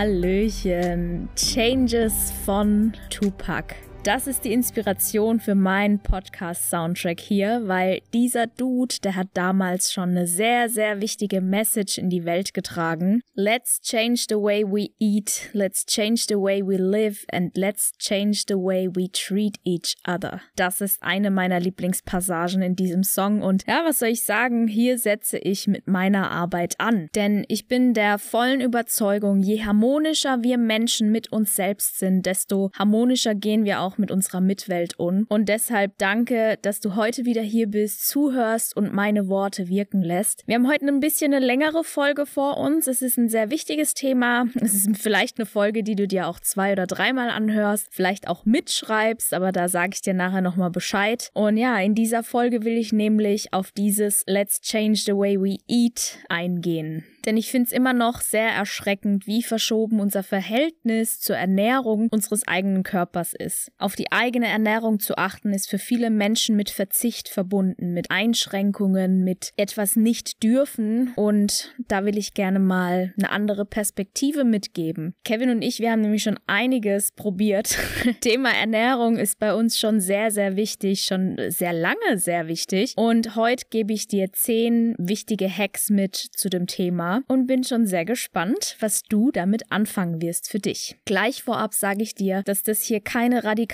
Hallöchen. Changes von Tupac. Das ist die Inspiration für meinen Podcast-Soundtrack hier, weil dieser Dude, der hat damals schon eine sehr, sehr wichtige Message in die Welt getragen. Let's change the way we eat, let's change the way we live and let's change the way we treat each other. Das ist eine meiner Lieblingspassagen in diesem Song und ja, was soll ich sagen, hier setze ich mit meiner Arbeit an. Denn ich bin der vollen Überzeugung, je harmonischer wir Menschen mit uns selbst sind, desto harmonischer gehen wir auch auch mit unserer Mitwelt um. Und deshalb danke, dass du heute wieder hier bist, zuhörst und meine Worte wirken lässt. Wir haben heute ein bisschen eine längere Folge vor uns. Es ist ein sehr wichtiges Thema. Es ist vielleicht eine Folge, die du dir auch zwei oder dreimal anhörst, vielleicht auch mitschreibst, aber da sage ich dir nachher nochmal Bescheid. Und ja, in dieser Folge will ich nämlich auf dieses Let's Change the Way We Eat eingehen. Denn ich finde es immer noch sehr erschreckend, wie verschoben unser Verhältnis zur Ernährung unseres eigenen Körpers ist. Auf die eigene Ernährung zu achten, ist für viele Menschen mit Verzicht verbunden, mit Einschränkungen, mit etwas nicht dürfen. Und da will ich gerne mal eine andere Perspektive mitgeben. Kevin und ich, wir haben nämlich schon einiges probiert. Thema Ernährung ist bei uns schon sehr, sehr wichtig, schon sehr lange sehr wichtig. Und heute gebe ich dir zehn wichtige Hacks mit zu dem Thema und bin schon sehr gespannt, was du damit anfangen wirst für dich. Gleich vorab sage ich dir, dass das hier keine radikale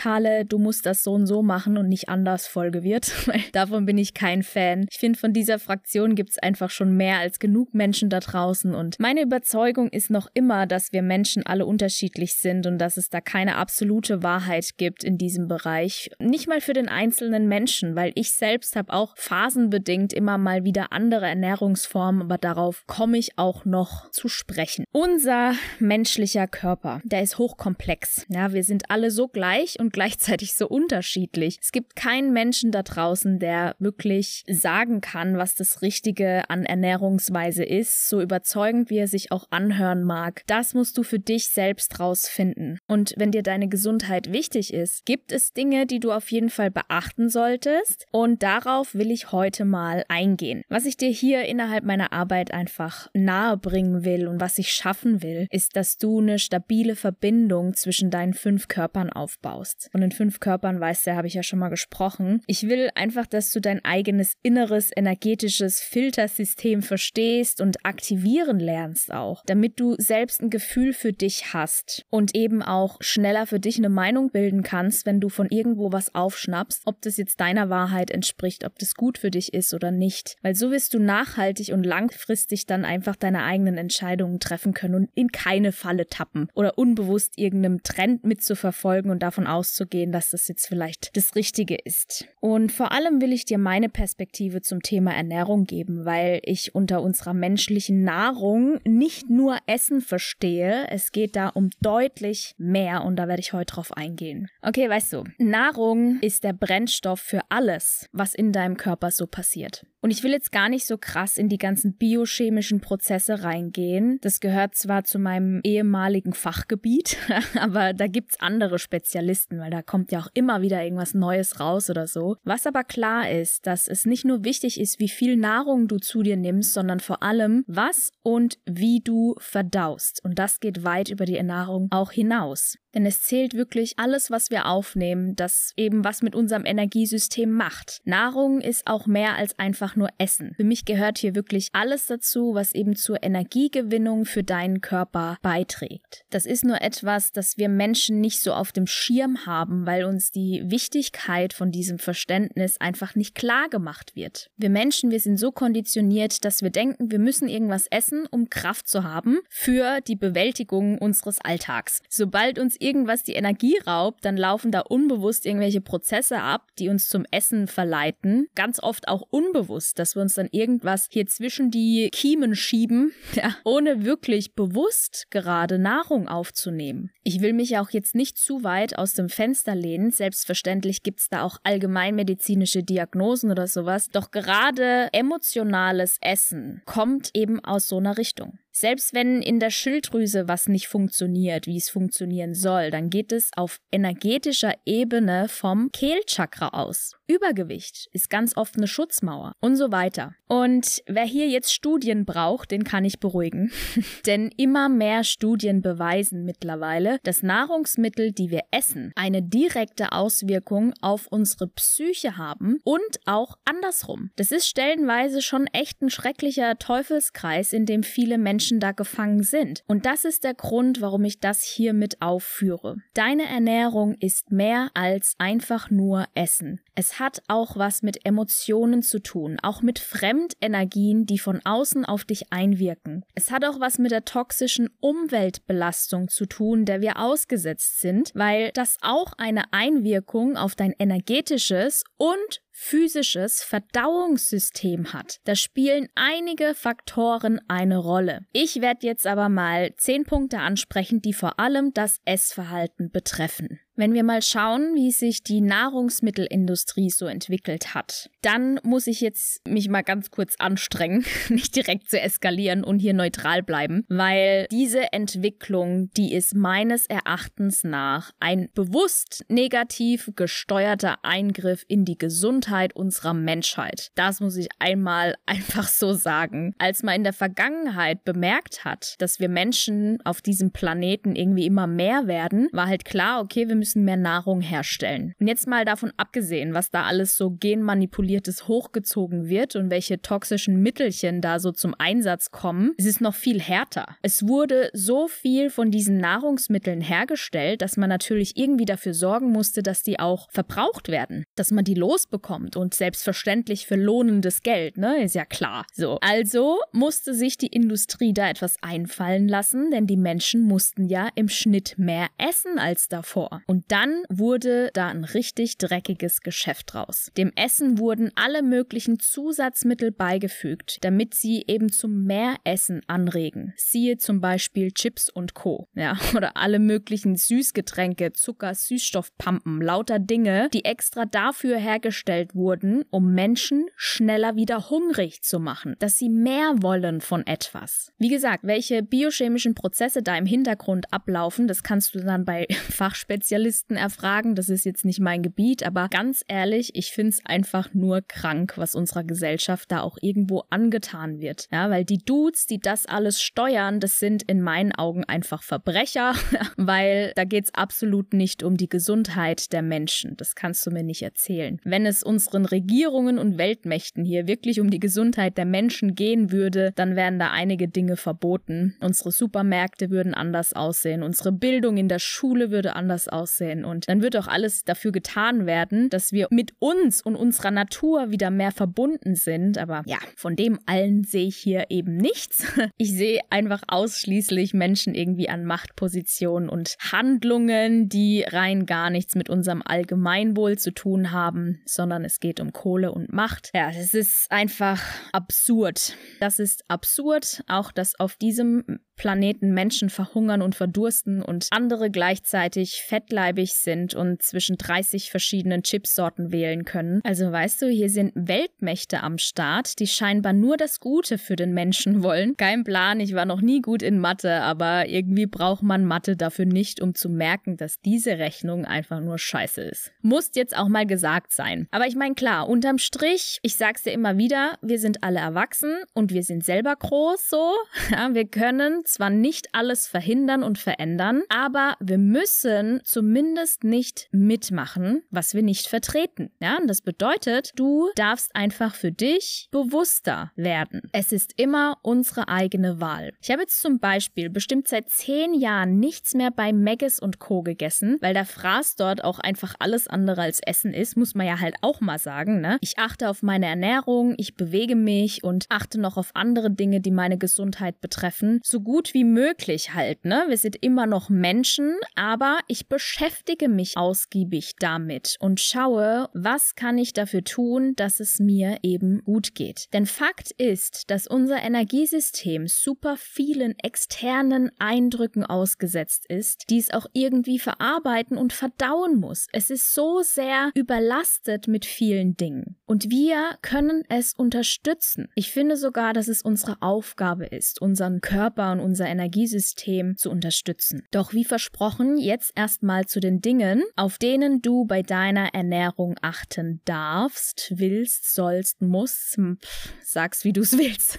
Du musst das so und so machen und nicht anders Folge wird, weil davon bin ich kein Fan. Ich finde, von dieser Fraktion gibt es einfach schon mehr als genug Menschen da draußen und meine Überzeugung ist noch immer, dass wir Menschen alle unterschiedlich sind und dass es da keine absolute Wahrheit gibt in diesem Bereich. Nicht mal für den einzelnen Menschen, weil ich selbst habe auch phasenbedingt immer mal wieder andere Ernährungsformen, aber darauf komme ich ich auch noch zu sprechen. Unser menschlicher Körper, der ist hochkomplex. Ja, wir sind alle so gleich und gleichzeitig so unterschiedlich. Es gibt keinen Menschen da draußen, der wirklich sagen kann, was das Richtige an Ernährungsweise ist, so überzeugend wie er sich auch anhören mag. Das musst du für dich selbst rausfinden. Und wenn dir deine Gesundheit wichtig ist, gibt es Dinge, die du auf jeden Fall beachten solltest. Und darauf will ich heute mal eingehen. Was ich dir hier innerhalb meiner Arbeit einfach nahe bringen will und was ich schaffen will, ist, dass du eine stabile Verbindung zwischen deinen fünf Körpern aufbaust. Von den fünf Körpern, weißt du, habe ich ja schon mal gesprochen. Ich will einfach, dass du dein eigenes inneres energetisches Filtersystem verstehst und aktivieren lernst auch, damit du selbst ein Gefühl für dich hast und eben auch schneller für dich eine Meinung bilden kannst, wenn du von irgendwo was aufschnappst, ob das jetzt deiner Wahrheit entspricht, ob das gut für dich ist oder nicht. Weil so wirst du nachhaltig und langfristig dann einfach deine eigenen Entscheidungen treffen können und in keine Falle tappen oder unbewusst irgendeinem Trend mitzuverfolgen und davon auszugehen, dass das jetzt vielleicht das Richtige ist. Und vor allem will ich dir meine Perspektive zum Thema Ernährung geben, weil ich unter unserer menschlichen Nahrung nicht nur Essen verstehe, es geht da um deutlich mehr und da werde ich heute drauf eingehen. Okay, weißt du, Nahrung ist der Brennstoff für alles, was in deinem Körper so passiert. Und ich will jetzt gar nicht so krass in die ganzen biochemischen Prozesse reingehen. Das gehört zwar zu meinem ehemaligen Fachgebiet, aber da gibt's andere Spezialisten, weil da kommt ja auch immer wieder irgendwas Neues raus oder so. Was aber klar ist, dass es nicht nur wichtig ist, wie viel Nahrung du zu dir nimmst, sondern vor allem, was und wie du verdaust. Und das geht weit über die Ernährung auch hinaus. Denn es zählt wirklich alles, was wir aufnehmen, das eben was mit unserem Energiesystem macht. Nahrung ist auch mehr als einfach nur Essen. Für mich gehört hier wirklich alles dazu, was eben zur Energiegewinnung für deinen Körper beiträgt. Das ist nur etwas, das wir Menschen nicht so auf dem Schirm haben, weil uns die Wichtigkeit von diesem Verständnis einfach nicht klar gemacht wird. Wir Menschen, wir sind so konditioniert, dass wir denken, wir müssen irgendwas essen, um Kraft zu haben für die Bewältigung unseres Alltags. Sobald uns irgendwas die Energie raubt, dann laufen da unbewusst irgendwelche Prozesse ab, die uns zum Essen verleiten. Ganz oft auch unbewusst, dass wir uns dann irgendwas hier zwischen die Kiemen schieben, ja, ohne wirklich bewusst gerade Nahrung aufzunehmen. Ich will mich auch jetzt nicht zu weit aus dem Fenster lehnen. Selbstverständlich gibt es da auch allgemeinmedizinische Diagnosen oder sowas. Doch gerade emotionales Essen kommt eben aus so einer Richtung. Selbst wenn in der Schilddrüse was nicht funktioniert, wie es funktionieren soll, dann geht es auf energetischer Ebene vom Kehlchakra aus. Übergewicht ist ganz oft eine Schutzmauer und so weiter. Und wer hier jetzt Studien braucht, den kann ich beruhigen. Denn immer mehr Studien beweisen mittlerweile, dass Nahrungsmittel, die wir essen, eine direkte Auswirkung auf unsere Psyche haben und auch andersrum. Das ist stellenweise schon echt ein schrecklicher Teufelskreis, in dem viele Menschen da gefangen sind. Und das ist der Grund, warum ich das hier mit aufführe. Deine Ernährung ist mehr als einfach nur Essen. Es hat auch was mit Emotionen zu tun, auch mit Fremdenergien, die von außen auf dich einwirken. Es hat auch was mit der toxischen Umweltbelastung zu tun, der wir ausgesetzt sind, weil das auch eine Einwirkung auf dein energetisches und physisches Verdauungssystem hat. Da spielen einige Faktoren eine Rolle. Ich werde jetzt aber mal zehn Punkte ansprechen, die vor allem das Essverhalten betreffen. Wenn wir mal schauen, wie sich die Nahrungsmittelindustrie so entwickelt hat, dann muss ich jetzt mich mal ganz kurz anstrengen, nicht direkt zu eskalieren und hier neutral bleiben, weil diese Entwicklung, die ist meines Erachtens nach ein bewusst negativ gesteuerter Eingriff in die Gesundheit unserer Menschheit. Das muss ich einmal einfach so sagen. Als man in der Vergangenheit bemerkt hat, dass wir Menschen auf diesem Planeten irgendwie immer mehr werden, war halt klar, okay, wir müssen mehr Nahrung herstellen. Und jetzt mal davon abgesehen, was da alles so genmanipuliertes hochgezogen wird und welche toxischen Mittelchen da so zum Einsatz kommen, es ist noch viel härter. Es wurde so viel von diesen Nahrungsmitteln hergestellt, dass man natürlich irgendwie dafür sorgen musste, dass die auch verbraucht werden, dass man die losbekommt und selbstverständlich für lohnendes Geld, ne, ist ja klar. So. Also musste sich die Industrie da etwas einfallen lassen, denn die Menschen mussten ja im Schnitt mehr essen als davor. Und und dann wurde da ein richtig dreckiges Geschäft draus. Dem Essen wurden alle möglichen Zusatzmittel beigefügt, damit sie eben zum Mehressen anregen. Siehe zum Beispiel Chips und Co. Ja, oder alle möglichen Süßgetränke, Zucker, Süßstoffpampen, lauter Dinge, die extra dafür hergestellt wurden, um Menschen schneller wieder hungrig zu machen, dass sie mehr wollen von etwas. Wie gesagt, welche biochemischen Prozesse da im Hintergrund ablaufen, das kannst du dann bei Fachspezialisten Spezialisten erfragen. Das ist jetzt nicht mein Gebiet, aber ganz ehrlich, ich finde es einfach nur krank, was unserer Gesellschaft da auch irgendwo angetan wird. Ja, weil die Dudes, die das alles steuern, das sind in meinen Augen einfach Verbrecher, weil da geht es absolut nicht um die Gesundheit der Menschen. Das kannst du mir nicht erzählen. Wenn es unseren Regierungen und Weltmächten hier wirklich um die Gesundheit der Menschen gehen würde, dann wären da einige Dinge verboten. Unsere Supermärkte würden anders aussehen, unsere Bildung in der Schule würde anders aussehen aussehen. Und dann wird auch alles dafür getan werden, dass wir mit uns und unserer Natur wieder mehr verbunden sind. Aber ja, von dem allen sehe ich hier eben nichts. Ich sehe einfach ausschließlich Menschen irgendwie an Machtpositionen und Handlungen, die rein gar nichts mit unserem Allgemeinwohl zu tun haben, sondern es geht um Kohle und Macht. Ja, es ist einfach absurd. Das ist absurd, auch dass auf diesem Planeten Menschen verhungern und verdursten und andere gleichzeitig fettleibig sind und zwischen 30 verschiedenen Chipsorten wählen können. Also weißt du, hier sind Weltmächte am Start, die scheinbar nur das Gute für den Menschen wollen. Kein Plan, ich war noch nie gut in Mathe, aber irgendwie braucht man Mathe dafür nicht, um zu merken, dass diese Rechnung einfach nur scheiße ist. Muss jetzt auch mal gesagt sein. Aber ich meine, klar, unterm Strich, ich sag's dir immer wieder, wir sind alle erwachsen und wir sind selber groß so. Ja, wir können zwar nicht alles verhindern und verändern, aber wir müssen zumindest nicht mitmachen, was wir nicht vertreten. Ja, und das bedeutet, du darfst einfach für dich bewusster werden. Es ist immer unsere eigene Wahl. Ich habe jetzt zum Beispiel bestimmt seit zehn Jahren nichts mehr bei Megis und Co. gegessen, weil der Fraß dort auch einfach alles andere als Essen ist, muss man ja halt auch mal sagen. Ne? Ich achte auf meine Ernährung, ich bewege mich und achte noch auf andere Dinge, die meine Gesundheit betreffen, so gut wie möglich halt. Ne? Wir sind immer noch Menschen, aber ich beschäftige beschäftige mich ausgiebig damit und schaue, was kann ich dafür tun, dass es mir eben gut geht. Denn Fakt ist, dass unser Energiesystem super vielen externen Eindrücken ausgesetzt ist, die es auch irgendwie verarbeiten und verdauen muss. Es ist so sehr überlastet mit vielen Dingen. Und wir können es unterstützen. Ich finde sogar, dass es unsere Aufgabe ist, unseren Körper und unser Energiesystem zu unterstützen. Doch wie versprochen, jetzt erstmal zu den Dingen, auf denen du bei deiner Ernährung achten darfst, willst, sollst, musst, pff, sag's wie du's willst.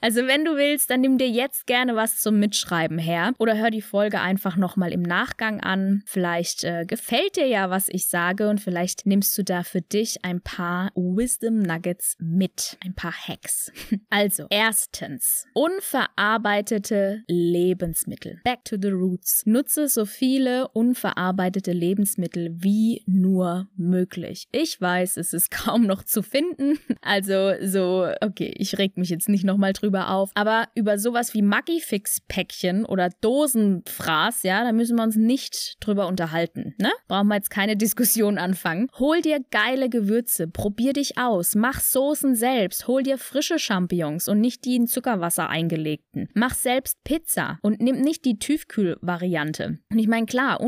also wenn du willst, dann nimm dir jetzt gerne was zum Mitschreiben her oder hör die Folge einfach nochmal im Nachgang an. Vielleicht äh, gefällt dir ja, was ich sage und vielleicht nimmst du da für dich ein paar Wisdom Nuggets mit, ein paar Hacks. Also, erstens, unverarbeitete Lebensmittel. Back to the roots. Nutze so viele unverarbeitete Lebensmittel wie nur möglich. Ich weiß, es ist kaum noch zu finden. Also so, okay, ich reg mich jetzt nicht nochmal drüber auf. Aber über sowas wie Maggi-Fix-Päckchen oder Dosenfraß, ja, da müssen wir uns nicht drüber unterhalten. Ne? Brauchen wir jetzt keine Diskussion anfangen. Hol dir geile Gewürze, probier dich aus, mach Soßen selbst, hol dir frische Champignons und nicht die in Zuckerwasser eingelegten. Mach selbst Pizza und nimm nicht die Tiefkühlvariante. Und ich meine, klar,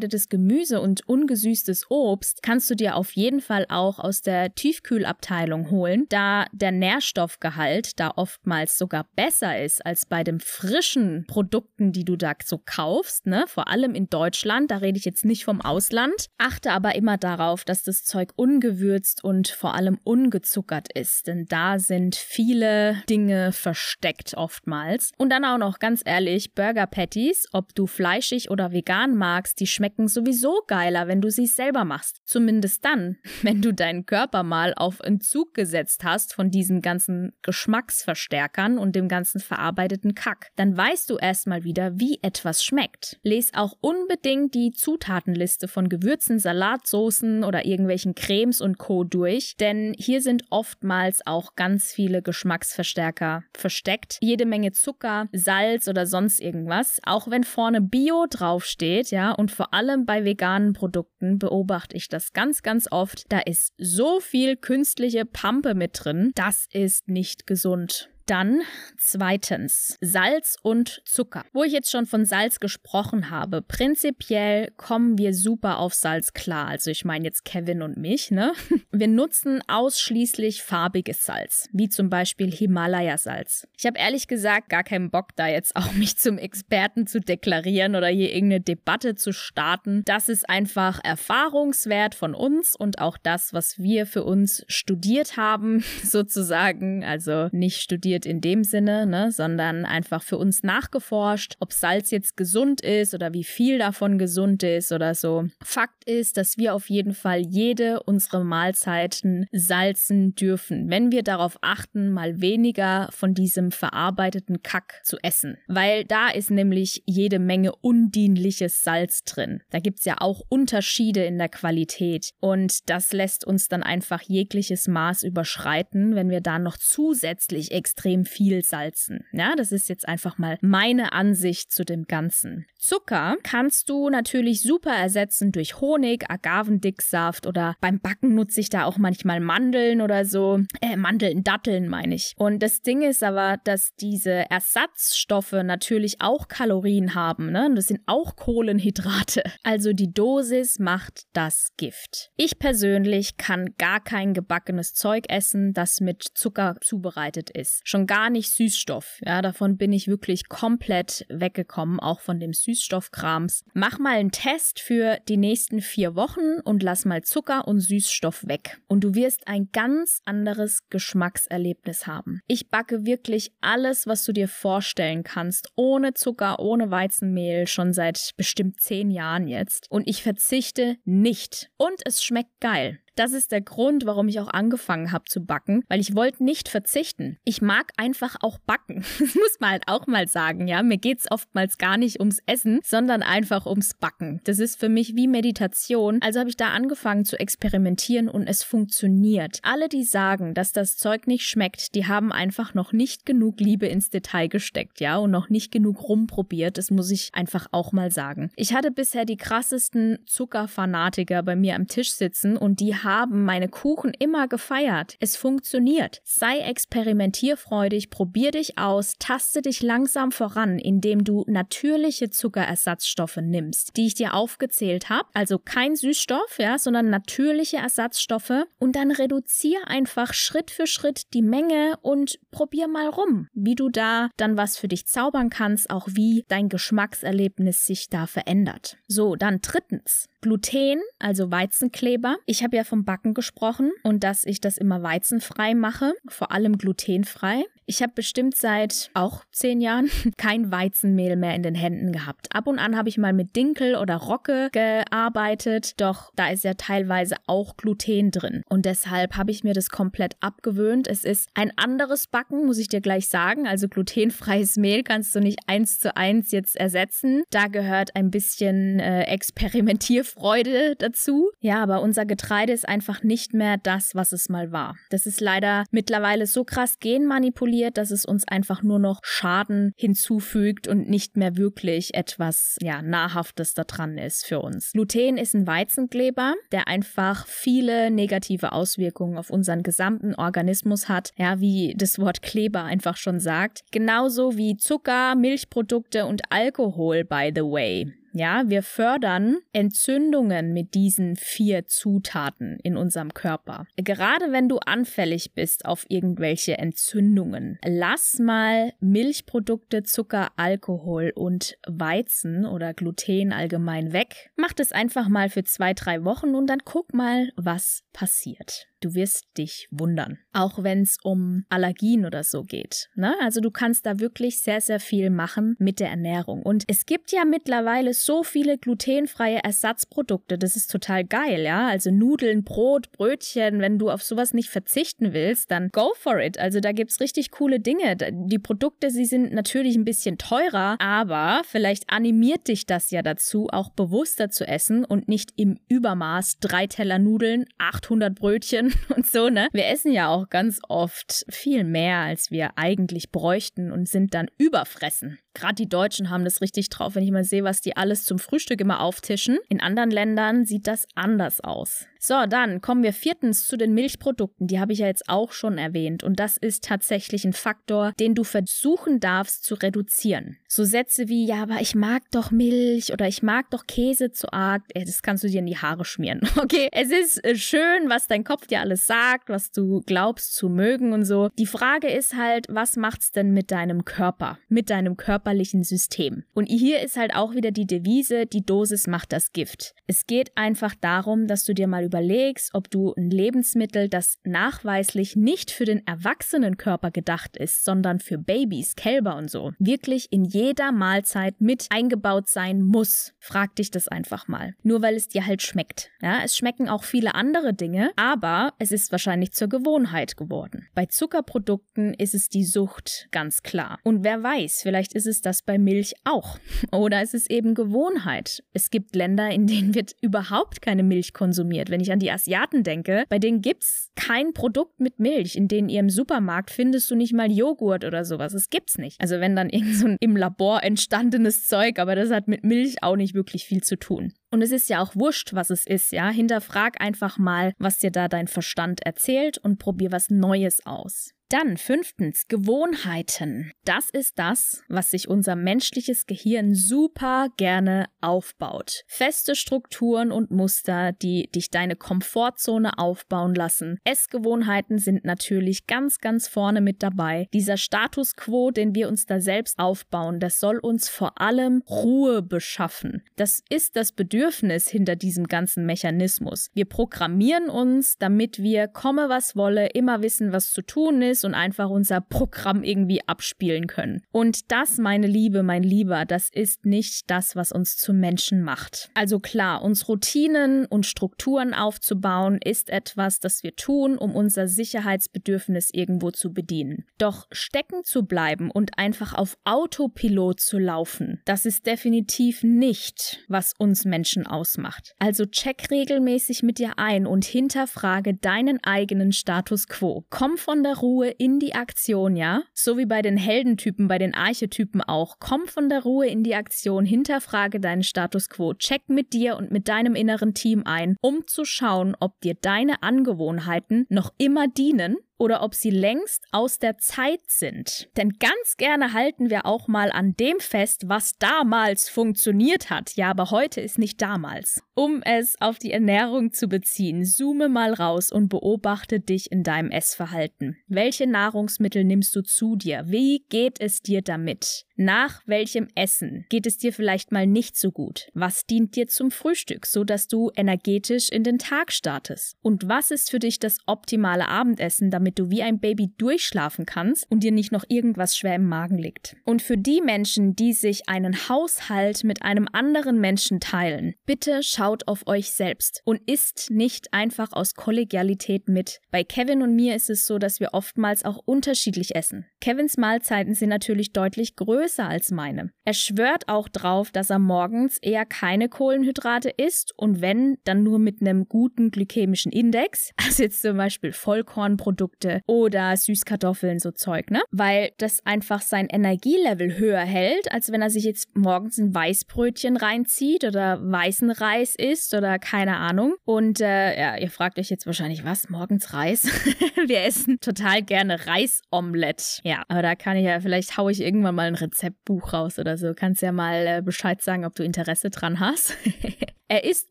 unverarbeitetes Gemüse und ungesüßtes Obst kannst du dir auf jeden Fall auch aus der Tiefkühlabteilung holen, da der Nährstoffgehalt da oftmals sogar besser ist als bei den frischen Produkten, die du da so kaufst, ne? Vor allem in Deutschland, da rede ich jetzt nicht vom Ausland. Achte aber immer darauf, dass das Zeug ungewürzt und vor allem ungezuckert ist, denn da sind viele Dinge versteckt oftmals. Und dann auch noch ganz ehrlich, Burger Patties, ob du fleischig oder vegan magst, die schmecken sowieso geiler, wenn du sie selber machst. Zumindest dann, wenn du deinen Körper mal auf Entzug gesetzt hast von diesen ganzen Geschmacksverstärkern und dem ganzen verarbeiteten Kack. Dann weißt du erstmal wieder, wie etwas schmeckt. Les auch unbedingt die Zutatenliste von Gewürzen, Salatsoßen oder irgendwelchen Cremes und Co. durch, denn hier sind oftmals auch ganz viele Geschmacksverstärker versteckt. Jede Menge Zucker, Salz oder sonst irgendwas. Auch wenn vorne Bio draufsteht, ja, und vor allem bei veganen Produkten beobachte ich das ganz, ganz oft. Da ist so viel künstliche Pampe mit drin. Das ist nicht gesund. Dann zweitens Salz und Zucker. Wo ich jetzt schon von Salz gesprochen habe, prinzipiell kommen wir super auf Salz klar. Also ich meine jetzt Kevin und mich, ne? Wir nutzen ausschließlich farbiges Salz, wie zum Beispiel Himalaya-Salz. Ich habe ehrlich gesagt gar keinen Bock, da jetzt auch mich zum Experten zu deklarieren oder hier irgendeine Debatte zu starten. Das ist einfach Erfahrungswert von uns und auch das, was wir für uns studiert haben, sozusagen. Also nicht studiert studiert in dem Sinne, ne, sondern einfach für uns nachgeforscht, ob Salz jetzt gesund ist oder wie viel davon gesund ist oder so. Fakt ist, dass wir auf jeden Fall jede unsere Mahlzeiten salzen dürfen, wenn wir darauf achten, mal weniger von diesem verarbeiteten Kack zu essen. Weil da ist nämlich jede Menge undienliches Salz drin. Da gibt es ja auch Unterschiede in der Qualität. Und das lässt uns dann einfach jegliches Maß überschreiten, wenn wir da noch zusätzlich extrem extrem viel salzen. Ja, das ist jetzt einfach mal meine Ansicht zu dem Ganzen. Zucker kannst du natürlich super ersetzen durch Honig, Agavendicksaft oder beim Backen nutze ich da auch manchmal Mandeln oder so. Äh, Mandeln, Datteln meine ich. Und das Ding ist aber, dass diese Ersatzstoffe natürlich auch Kalorien haben, ne? Und das sind auch Kohlenhydrate. Also die Dosis macht das Gift. Ich persönlich kann gar kein gebackenes Zeug essen, das mit Zucker zubereitet ist. Schon gar nicht Süßstoff. Ja, davon bin ich wirklich komplett weggekommen, auch von dem Süßstoffkrams. Mach mal einen Test für die nächsten vier Wochen und lass mal Zucker und Süßstoff weg. Und du wirst ein ganz anderes Geschmackserlebnis haben. Ich backe wirklich alles, was du dir vorstellen kannst, ohne Zucker, ohne Weizenmehl, schon seit bestimmt zehn Jahren jetzt. Und ich verzichte nicht. Und es schmeckt geil. Das ist der Grund, warum ich auch angefangen habe zu backen, weil ich wollte nicht verzichten. Ich mag einfach auch backen. Das muss man halt auch mal sagen, ja. Mir geht es oftmals gar nicht ums Essen, sondern einfach ums Backen. Das ist für mich wie Meditation. Also habe ich da angefangen zu experimentieren und es funktioniert. Alle, die sagen, dass das Zeug nicht schmeckt, die haben einfach noch nicht genug Liebe ins Detail gesteckt, ja, und noch nicht genug rumprobiert. Das muss ich einfach auch mal sagen. Ich hatte bisher die krassesten Zuckerfanatiker bei mir am Tisch sitzen und die haben meine Kuchen immer gefeiert. Es funktioniert. Sei experimentierfreudig, probier dich aus, taste dich langsam voran, indem du natürliche Zuckerersatzstoffe nimmst, die ich dir aufgezählt habe. Also kein Süßstoff, ja, sondern natürliche Ersatzstoffe und dann reduziere einfach Schritt für Schritt die Menge und probier mal rum, wie du da dann was für dich zaubern kannst, auch wie dein Geschmackserlebnis sich da verändert. So, dann drittens. Gluten, also Weizenkleber. Ich habe ja vom Backen gesprochen und dass ich das immer weizenfrei mache, vor allem glutenfrei. Ich habe bestimmt seit auch zehn Jahren kein Weizenmehl mehr in den Händen gehabt. Ab und an habe ich mal mit Dinkel oder Rocke gearbeitet, doch da ist ja teilweise auch Gluten drin. Und deshalb habe ich mir das komplett abgewöhnt. Es ist ein anderes Backen, muss ich dir gleich sagen. Also glutenfreies Mehl kannst du nicht eins zu eins jetzt ersetzen. Da gehört ein bisschen äh, Experimentierfreude dazu. Ja, aber unser Getreide ist einfach nicht mehr das, was es mal war. Das ist leider mittlerweile so krass genmanipuliert manipuliert, dass es uns einfach nur noch Schaden hinzufügt und nicht mehr wirklich etwas ja, Nahrhaftes da dran ist für uns. Gluten ist ein Weizenkleber, der einfach viele negative Auswirkungen auf unseren gesamten Organismus hat, ja, wie das Wort Kleber einfach schon sagt. Genauso wie Zucker, Milchprodukte und Alkohol, by the way. Ja, wir fördern Entzündungen mit diesen vier Zutaten in unserem Körper. Gerade wenn du anfällig bist auf irgendwelche Entzündungen, lass mal Milchprodukte, Zucker, Alkohol und Weizen oder Gluten allgemein weg. Mach das einfach mal für zwei, drei Wochen und dann guck mal, was passiert. Du wirst dich wundern. Auch wenn es um Allergien oder so geht. Ne? Also du kannst da wirklich sehr, sehr viel machen mit der Ernährung. Und es gibt ja mittlerweile so viele glutenfreie Ersatzprodukte. Das ist total geil, ja. Also Nudeln, Brot, Brötchen. Wenn du auf sowas nicht verzichten willst, dann go for it. Also da gibt's richtig coole Dinge. Die Produkte, sie sind natürlich ein bisschen teurer, aber vielleicht animiert dich das ja dazu, auch bewusster zu essen und nicht im Übermaß drei Teller Nudeln, 800 Brötchen und so, ne? Wir essen ja auch ganz oft viel mehr, als wir eigentlich bräuchten und sind dann überfressen. Gerade die Deutschen haben das richtig drauf, wenn ich mal sehe, was die alles zum Frühstück immer auftischen. In anderen Ländern sieht das anders aus. So, dann kommen wir viertens zu den Milchprodukten. Die habe ich ja jetzt auch schon erwähnt. Und das ist tatsächlich ein Faktor, den du versuchen darfst zu reduzieren. So Sätze wie, ja, aber ich mag doch Milch oder ich mag doch Käse zu arg. Das kannst du dir in die Haare schmieren. Okay, es ist äh, schön, was dein Kopf dir alles sagt, was du glaubst zu mögen und so. Die Frage ist halt, was macht's denn mit deinem Körper? Mit deinem körperlichen System? Und hier ist halt auch wieder die Devise, die Dosis macht das Gift. Es geht einfach darum, dass du dir mal überlegst, ob du ein Lebensmittel, das nachweislich nicht für den erwachsenen Körper gedacht ist, sondern für Babys, Kälber und so, wirklich in jeder Mahlzeit mit eingebaut sein muss. Frag dich das einfach mal. Nur weil es dir halt schmeckt. Ja, es schmecken auch viele andere Dinge, aber es ist wahrscheinlich zur Gewohnheit geworden. Bei Zuckerprodukten ist es die Sucht, ganz klar. Und wer weiß, vielleicht ist es das bei Milch auch. Oder es ist eben Gewohnheit. Es gibt Länder, in denen wird überhaupt keine Milch konsumiert. Wenn ich an die Asiaten denke, bei denen gibt's kein Produkt mit Milch. In denen ihrem Supermarkt findest du nicht mal Joghurt oder sowas. Das gibt's nicht. Also wenn dann irgend so ein im Labor entstandenes Zeug, aber das hat mit Milch auch nicht wirklich viel zu tun. Und es ist ja auch wurscht, was es ist, ja. Hinterfrag einfach mal, was dir da dein Verstand erzählt und probier was Neues aus. Dann fünftens, Gewohnheiten. Das ist das, was sich unser menschliches Gehirn super gerne aufbaut. Feste Strukturen und Muster, die dich deine Komfortzone aufbauen lassen. Essgewohnheiten sind natürlich ganz, ganz vorne mit dabei. Dieser Status quo, den wir uns da selbst aufbauen, das soll uns vor allem Ruhe beschaffen. Das ist das Bedürfnis hinter diesem ganzen Mechanismus. Wir programmieren uns, damit wir komme was wolle, immer wissen, was zu tun ist ist und einfach unser Programm irgendwie abspielen können. Und das, meine Liebe, mein Lieber, das ist nicht das, was uns zu Menschen macht. Also klar, uns Routinen und Strukturen aufzubauen, ist etwas, das wir tun, um unser Sicherheitsbedürfnis irgendwo zu bedienen. Doch stecken zu bleiben und einfach auf Autopilot zu laufen, das ist definitiv nicht, was uns Menschen ausmacht. Also check regelmäßig mit dir ein und hinterfrage deinen eigenen Status quo. Komm von der Ruhe in die Aktion, ja? So wie bei den Heldentypen, bei den Archetypen auch. Komm von der Ruhe in die Aktion, hinterfrage deinen Status quo. Check mit dir und mit deinem inneren Team ein, um zu schauen, ob dir deine Angewohnheiten noch immer dienen oder ob sie längst aus der Zeit sind. Denn ganz gerne halten wir auch mal an dem fest, was damals funktioniert hat. Ja, aber heute ist nicht damals. Um es auf die Ernährung zu beziehen, zoome mal raus und beobachte dich in deinem Essverhalten. Welche Nahrungsmittel nimmst du zu dir? Wie geht es dir damit? Nach welchem Essen geht es dir vielleicht mal nicht so gut? Was dient dir zum Frühstück, so dass du energetisch in den Tag startest? Und was ist für dich das optimale Abendessen, damit du wie ein Baby durchschlafen kannst und dir nicht noch irgendwas schwer im Magen liegt? Und für die Menschen, die sich einen Haushalt mit einem anderen Menschen teilen, bitte schaut auf euch selbst und isst nicht einfach aus Kollegialität mit. Bei Kevin und mir ist es so, dass wir oftmals auch unterschiedlich essen. Kevins Mahlzeiten sind natürlich deutlich größer größer als meine. Er schwört auch drauf, dass er morgens eher keine Kohlenhydrate isst und wenn, dann nur mit einem guten glykämischen Index, also jetzt zum Beispiel Vollkornprodukte oder Süßkartoffeln, so Zeug, ne? Weil das einfach sein Energielevel höher hält, als wenn er sich jetzt morgens ein Weißbrötchen reinzieht oder weißen Reis isst oder keine Ahnung. Und äh, ja, ihr fragt euch jetzt wahrscheinlich, was? Morgens Reis? Wir essen total gerne Reisomelett. Ja, aber da kann ich ja, vielleicht haue ich irgendwann mal ein Rezept Rezeptbuch raus oder so. Kannst ja mal äh, Bescheid sagen, ob du Interesse dran hast. Er isst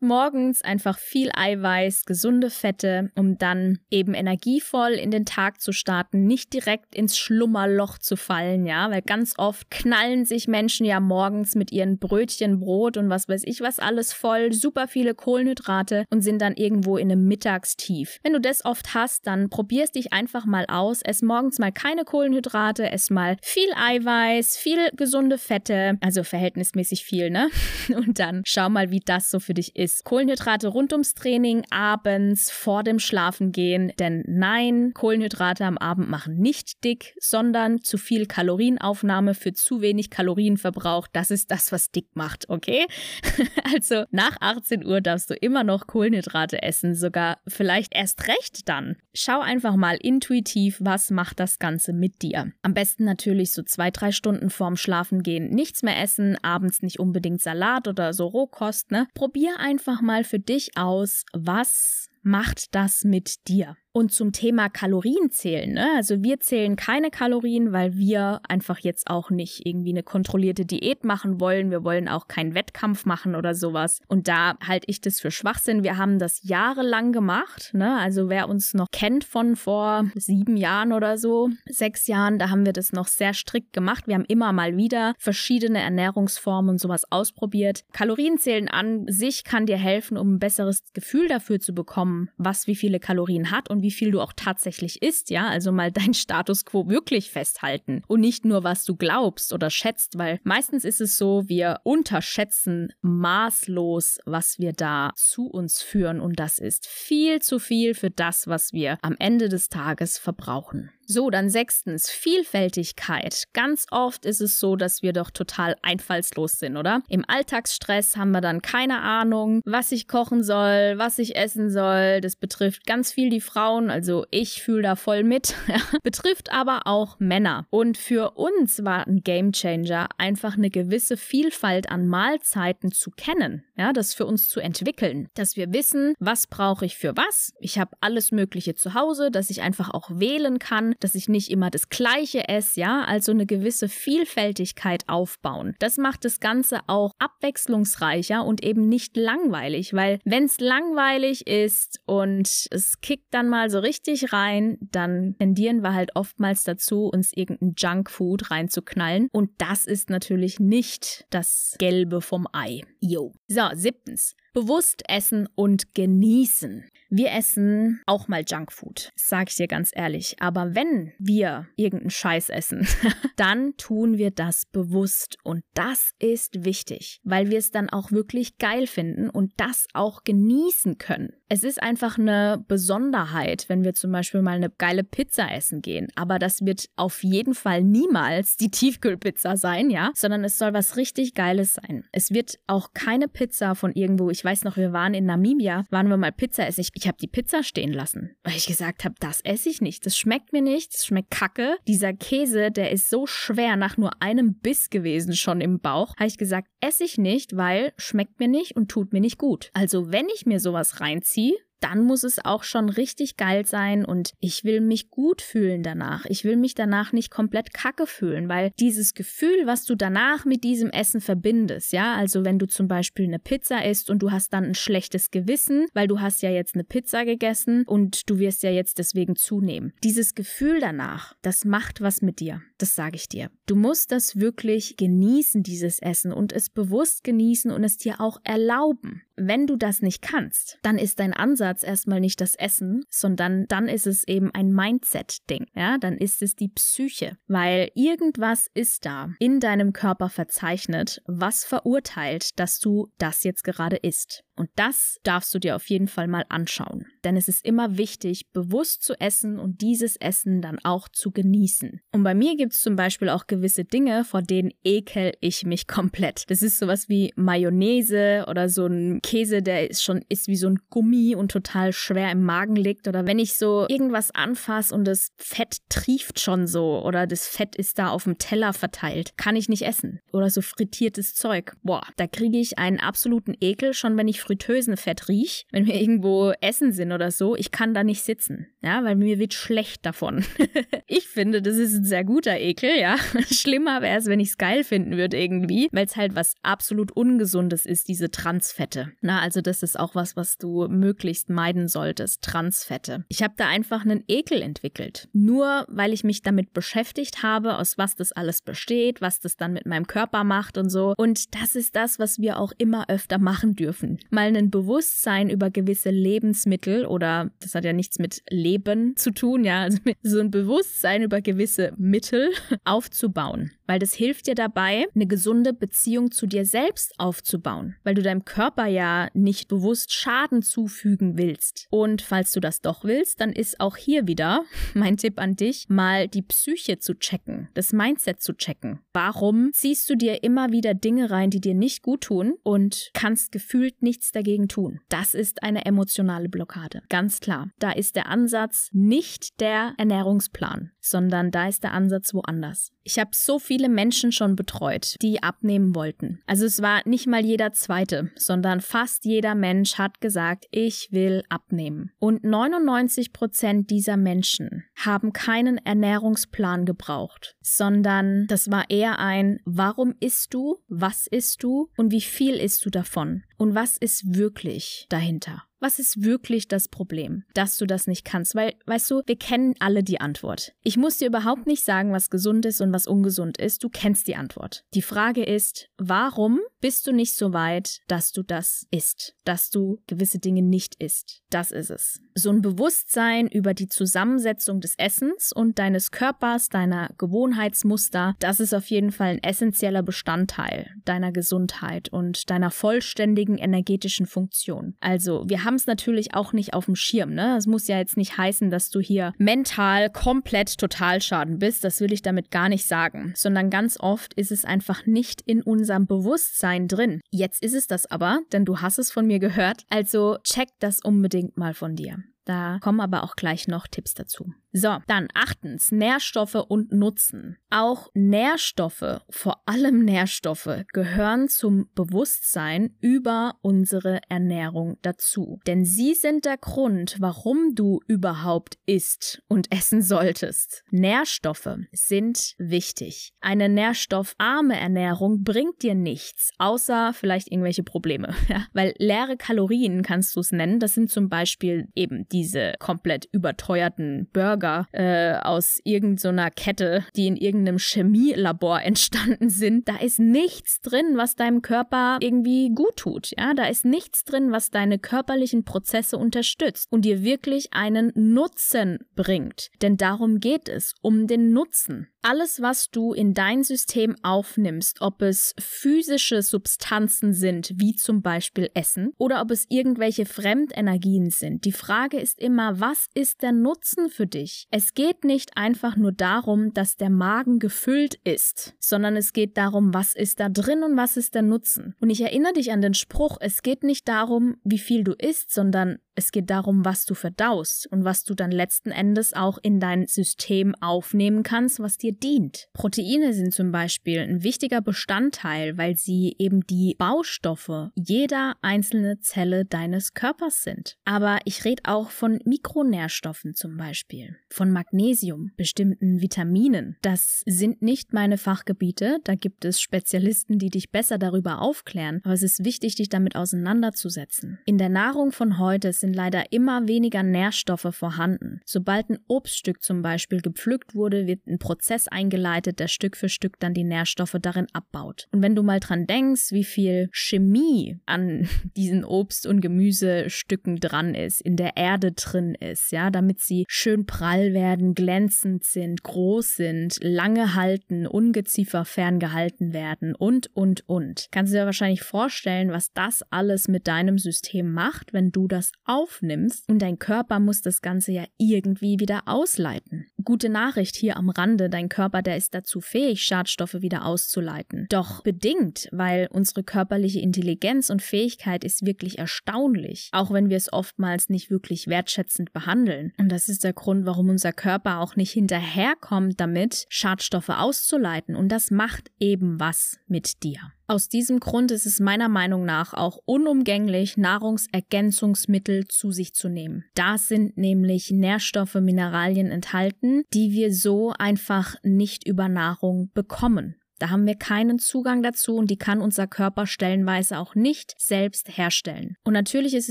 morgens einfach viel Eiweiß, gesunde Fette, um dann eben energievoll in den Tag zu starten, nicht direkt ins Schlummerloch zu fallen, ja, weil ganz oft knallen sich Menschen ja morgens mit ihren Brötchen, Brot und was weiß ich was alles voll, super viele Kohlenhydrate und sind dann irgendwo in einem Mittagstief. Wenn du das oft hast, dann probierst dich einfach mal aus, ess morgens mal keine Kohlenhydrate, ess mal viel Eiweiß, viel gesunde Fette, also verhältnismäßig viel, ne? Und dann schau mal, wie das so für dich ist. Kohlenhydrate rund ums Training, abends, vor dem Schlafengehen. Denn nein, Kohlenhydrate am Abend machen nicht dick, sondern zu viel Kalorienaufnahme für zu wenig Kalorienverbrauch. Das ist das, was dick macht, okay? also nach 18 Uhr darfst du immer noch Kohlenhydrate essen, sogar vielleicht erst recht dann. Schau einfach mal intuitiv, was macht das Ganze mit dir. Am besten natürlich so zwei, drei Stunden vorm Schlafengehen nichts mehr essen, abends nicht unbedingt Salat oder so Rohkost, ne? Probier probier einfach mal für dich aus, was macht das mit dir? Und zum Thema Kalorien zählen, ne? Also wir zählen keine Kalorien, weil wir einfach jetzt auch nicht irgendwie eine kontrollierte Diät machen wollen. Wir wollen auch keinen Wettkampf machen oder sowas. Und da halte ich das für Schwachsinn. Wir haben das jahrelang gemacht, ne? Also wer uns noch kennt von vor sieben Jahren oder so, sechs Jahren, da haben wir das noch sehr strikt gemacht. Wir haben immer mal wieder verschiedene Ernährungsformen und sowas ausprobiert. Kalorienzählen an sich kann dir helfen, um ein besseres Gefühl dafür zu bekommen, was wie viele Kalorien hat und wie viel du auch tatsächlich isst, ja, also mal dein Status quo wirklich festhalten und nicht nur, was du glaubst oder schätzt, weil meistens ist es so, wir unterschätzen maßlos, was wir da zu uns führen und das ist viel zu viel für das, was wir am Ende des Tages verbrauchen. So, dann sechstens, Vielfältigkeit. Ganz oft ist es so, dass wir doch total einfallslos sind, oder? Im Alltagsstress haben wir dann keine Ahnung, was ich kochen soll, was ich essen soll. Das betrifft ganz viel die Frauen, also ich fühle da voll mit. betrifft aber auch Männer. Und für uns war ein Gamechanger einfach eine gewisse Vielfalt an Mahlzeiten zu kennen, ja, das für uns zu entwickeln, dass wir wissen, was brauche ich für was. Ich habe alles Mögliche zu Hause, dass ich einfach auch wählen kann, dass ich nicht immer das Gleiche esse, ja, also eine gewisse Vielfältigkeit aufbauen. Das macht das Ganze auch abwechslungsreicher und eben nicht langweilig, weil wenn es langweilig ist und es kickt dann mal so richtig rein, dann tendieren wir halt oftmals dazu, uns irgendein Junkfood reinzuknallen und das ist natürlich nicht das Gelbe vom Ei. Jo. So, siebtens. Bewusst essen und genießen. Wir essen auch mal Junkfood, sag ich dir ganz ehrlich. Aber wenn wir irgendeinen Scheiß essen, dann tun wir das bewusst. Und das ist wichtig, weil wir es dann auch wirklich geil finden und das auch genießen können. Es ist einfach eine Besonderheit, wenn wir zum Beispiel mal eine geile Pizza essen gehen. Aber das wird auf jeden Fall niemals die Tiefkühlpizza sein, ja, sondern es soll was richtig Geiles sein. Es wird auch keine Pizza von irgendwo, ich weiß noch, wir waren in Namibia, waren wir mal Pizza essen. Ich, ich habe die Pizza stehen lassen, weil ich gesagt habe, das esse ich nicht. Das schmeckt mir nicht, das schmeckt kacke. Dieser Käse, der ist so schwer nach nur einem Biss gewesen schon im Bauch. Habe ich gesagt, esse ich nicht, weil schmeckt mir nicht und tut mir nicht gut. Also wenn ich mir sowas reinziehe, dann muss es auch schon richtig geil sein und ich will mich gut fühlen danach. Ich will mich danach nicht komplett kacke fühlen, weil dieses Gefühl, was du danach mit diesem Essen verbindest, ja, also wenn du zum Beispiel eine Pizza isst und du hast dann ein schlechtes Gewissen, weil du hast ja jetzt eine Pizza gegessen und du wirst ja jetzt deswegen zunehmen. Dieses Gefühl danach, das macht was mit dir. Das sage ich dir. Du musst das wirklich genießen, dieses Essen und es bewusst genießen und es dir auch erlauben. Wenn du das nicht kannst, dann ist dein Ansatz erstmal nicht das Essen, sondern dann ist es eben ein Mindset-Ding. Ja, dann ist es die Psyche, weil irgendwas ist da in deinem Körper verzeichnet, was verurteilt, dass du das jetzt gerade isst. Und das darfst du dir auf jeden Fall mal anschauen. Denn es ist immer wichtig, bewusst zu essen und dieses Essen dann auch zu genießen. Und bei mir gibt es zum Beispiel auch gewisse Dinge, vor denen ekel ich mich komplett. Das ist sowas wie Mayonnaise oder so ein Käse, der ist schon ist wie so ein Gummi und total schwer im Magen liegt. Oder wenn ich so irgendwas anfasse und das Fett trieft schon so oder das Fett ist da auf dem Teller verteilt, kann ich nicht essen. Oder so frittiertes Zeug. Boah, da kriege ich einen absoluten Ekel, schon wenn ich Fritteusenfett riech, wenn wir irgendwo essen sind oder so, ich kann da nicht sitzen, ja, weil mir wird schlecht davon. ich finde, das ist ein sehr guter Ekel, ja. Schlimmer wäre es, wenn ich es geil finden würde irgendwie, weil es halt was absolut Ungesundes ist, diese Transfette. Na, also das ist auch was, was du möglichst meiden solltest, Transfette. Ich habe da einfach einen Ekel entwickelt. Nur weil ich mich damit beschäftigt habe, aus was das alles besteht, was das dann mit meinem Körper macht und so. Und das ist das, was wir auch immer öfter machen dürfen mal ein Bewusstsein über gewisse Lebensmittel oder das hat ja nichts mit Leben zu tun, ja, also so ein Bewusstsein über gewisse Mittel aufzubauen, weil das hilft dir dabei, eine gesunde Beziehung zu dir selbst aufzubauen, weil du deinem Körper ja nicht bewusst Schaden zufügen willst. Und falls du das doch willst, dann ist auch hier wieder mein Tipp an dich, mal die Psyche zu checken, das Mindset zu checken. Warum ziehst du dir immer wieder Dinge rein, die dir nicht gut tun und kannst gefühlt nichts dagegen tun. Das ist eine emotionale Blockade. Ganz klar. Da ist der Ansatz nicht der Ernährungsplan, sondern da ist der Ansatz woanders. Ich habe so viele Menschen schon betreut, die abnehmen wollten. Also es war nicht mal jeder zweite, sondern fast jeder Mensch hat gesagt, ich will abnehmen. Und 99 Prozent dieser Menschen haben keinen Ernährungsplan gebraucht, sondern das war eher ein, warum isst du, was isst du und wie viel isst du davon? Und was ist wirklich dahinter? Was ist wirklich das Problem, dass du das nicht kannst? Weil, weißt du, wir kennen alle die Antwort. Ich muss dir überhaupt nicht sagen, was gesund ist und was ungesund ist. Du kennst die Antwort. Die Frage ist, warum bist du nicht so weit, dass du das isst, dass du gewisse Dinge nicht isst? Das ist es. So ein Bewusstsein über die Zusammensetzung des Essens und deines Körpers, deiner Gewohnheitsmuster, das ist auf jeden Fall ein essentieller Bestandteil deiner Gesundheit und deiner vollständigen energetischen Funktion. Also, wir haben es natürlich auch nicht auf dem Schirm. Ne? Es muss ja jetzt nicht heißen, dass du hier mental komplett Totalschaden bist. Das will ich damit gar nicht sagen. Sondern ganz oft ist es einfach nicht in unserem Bewusstsein drin. Jetzt ist es das aber, denn du hast es von mir gehört. Also check das unbedingt mal von dir. Da kommen aber auch gleich noch Tipps dazu. So, dann achtens, Nährstoffe und Nutzen. Auch Nährstoffe, vor allem Nährstoffe, gehören zum Bewusstsein über unsere Ernährung dazu. Denn sie sind der Grund, warum du überhaupt isst und essen solltest. Nährstoffe sind wichtig. Eine nährstoffarme Ernährung bringt dir nichts, außer vielleicht irgendwelche Probleme. Ja? Weil leere Kalorien kannst du es nennen. Das sind zum Beispiel eben diese komplett überteuerten Burger Burger äh, aus irgendeiner so Kette, die in irgendeinem Chemielabor entstanden sind. Da ist nichts drin, was deinem Körper irgendwie gut tut. Ja, da ist nichts drin, was deine körperlichen Prozesse unterstützt und dir wirklich einen Nutzen bringt. Denn darum geht es, um den Nutzen. Alles, was du in dein System aufnimmst, ob es physische Substanzen sind, wie zum Beispiel Essen, oder ob es irgendwelche Fremdenergien sind, die Frage ist immer, was ist der Nutzen für dich? Es geht nicht einfach nur darum, dass der Magen gefüllt ist, sondern es geht darum, was ist da drin und was ist der Nutzen. Und ich erinnere dich an den Spruch, es geht nicht darum, wie viel du isst, sondern es geht darum, was du verdaust und was du dann letzten Endes auch in dein System aufnehmen kannst, was dir dient. Proteine sind zum Beispiel ein wichtiger Bestandteil, weil sie eben die Baustoffe jeder einzelne Zelle deines Körpers sind. Aber ich rede auch von Mikronährstoffen zum Beispiel, von Magnesium, bestimmten Vitaminen. Das sind nicht meine Fachgebiete, da gibt es Spezialisten, die dich besser darüber aufklären, aber es ist wichtig, dich damit auseinanderzusetzen. In der Nahrung von heute sind sind leider immer weniger Nährstoffe vorhanden. Sobald ein Obststück zum Beispiel gepflückt wurde, wird ein Prozess eingeleitet, der Stück für Stück dann die Nährstoffe darin abbaut. Und wenn du mal dran denkst, wie viel Chemie an diesen Obst- und Gemüsestücken dran ist, in der Erde drin ist, ja, damit sie schön prall werden, glänzend sind, groß sind, lange halten, Ungeziefer ferngehalten werden und, und, und. Kannst du dir wahrscheinlich vorstellen, was das alles mit deinem System macht, wenn du das aufnimmst und dein Körper muss das Ganze ja irgendwie wieder ausleiten. Gute Nachricht hier am Rande, dein Körper, der ist dazu fähig, Schadstoffe wieder auszuleiten. Doch bedingt, weil unsere körperliche Intelligenz und Fähigkeit ist wirklich erstaunlich, auch wenn wir es oftmals nicht wirklich wertschätzend behandeln. Und das ist der Grund, warum unser Körper auch nicht hinterherkommt damit, Schadstoffe auszuleiten. Und das macht eben was mit dir. Aus diesem Grund ist es meiner Meinung nach auch unumgänglich, Nahrungsergänzungsmittel zu sich zu nehmen. Da sind nämlich Nährstoffe, Mineralien enthalten, die wir so einfach nicht über Nahrung bekommen. Da haben wir keinen Zugang dazu und die kann unser Körper stellenweise auch nicht selbst herstellen. Und natürlich ist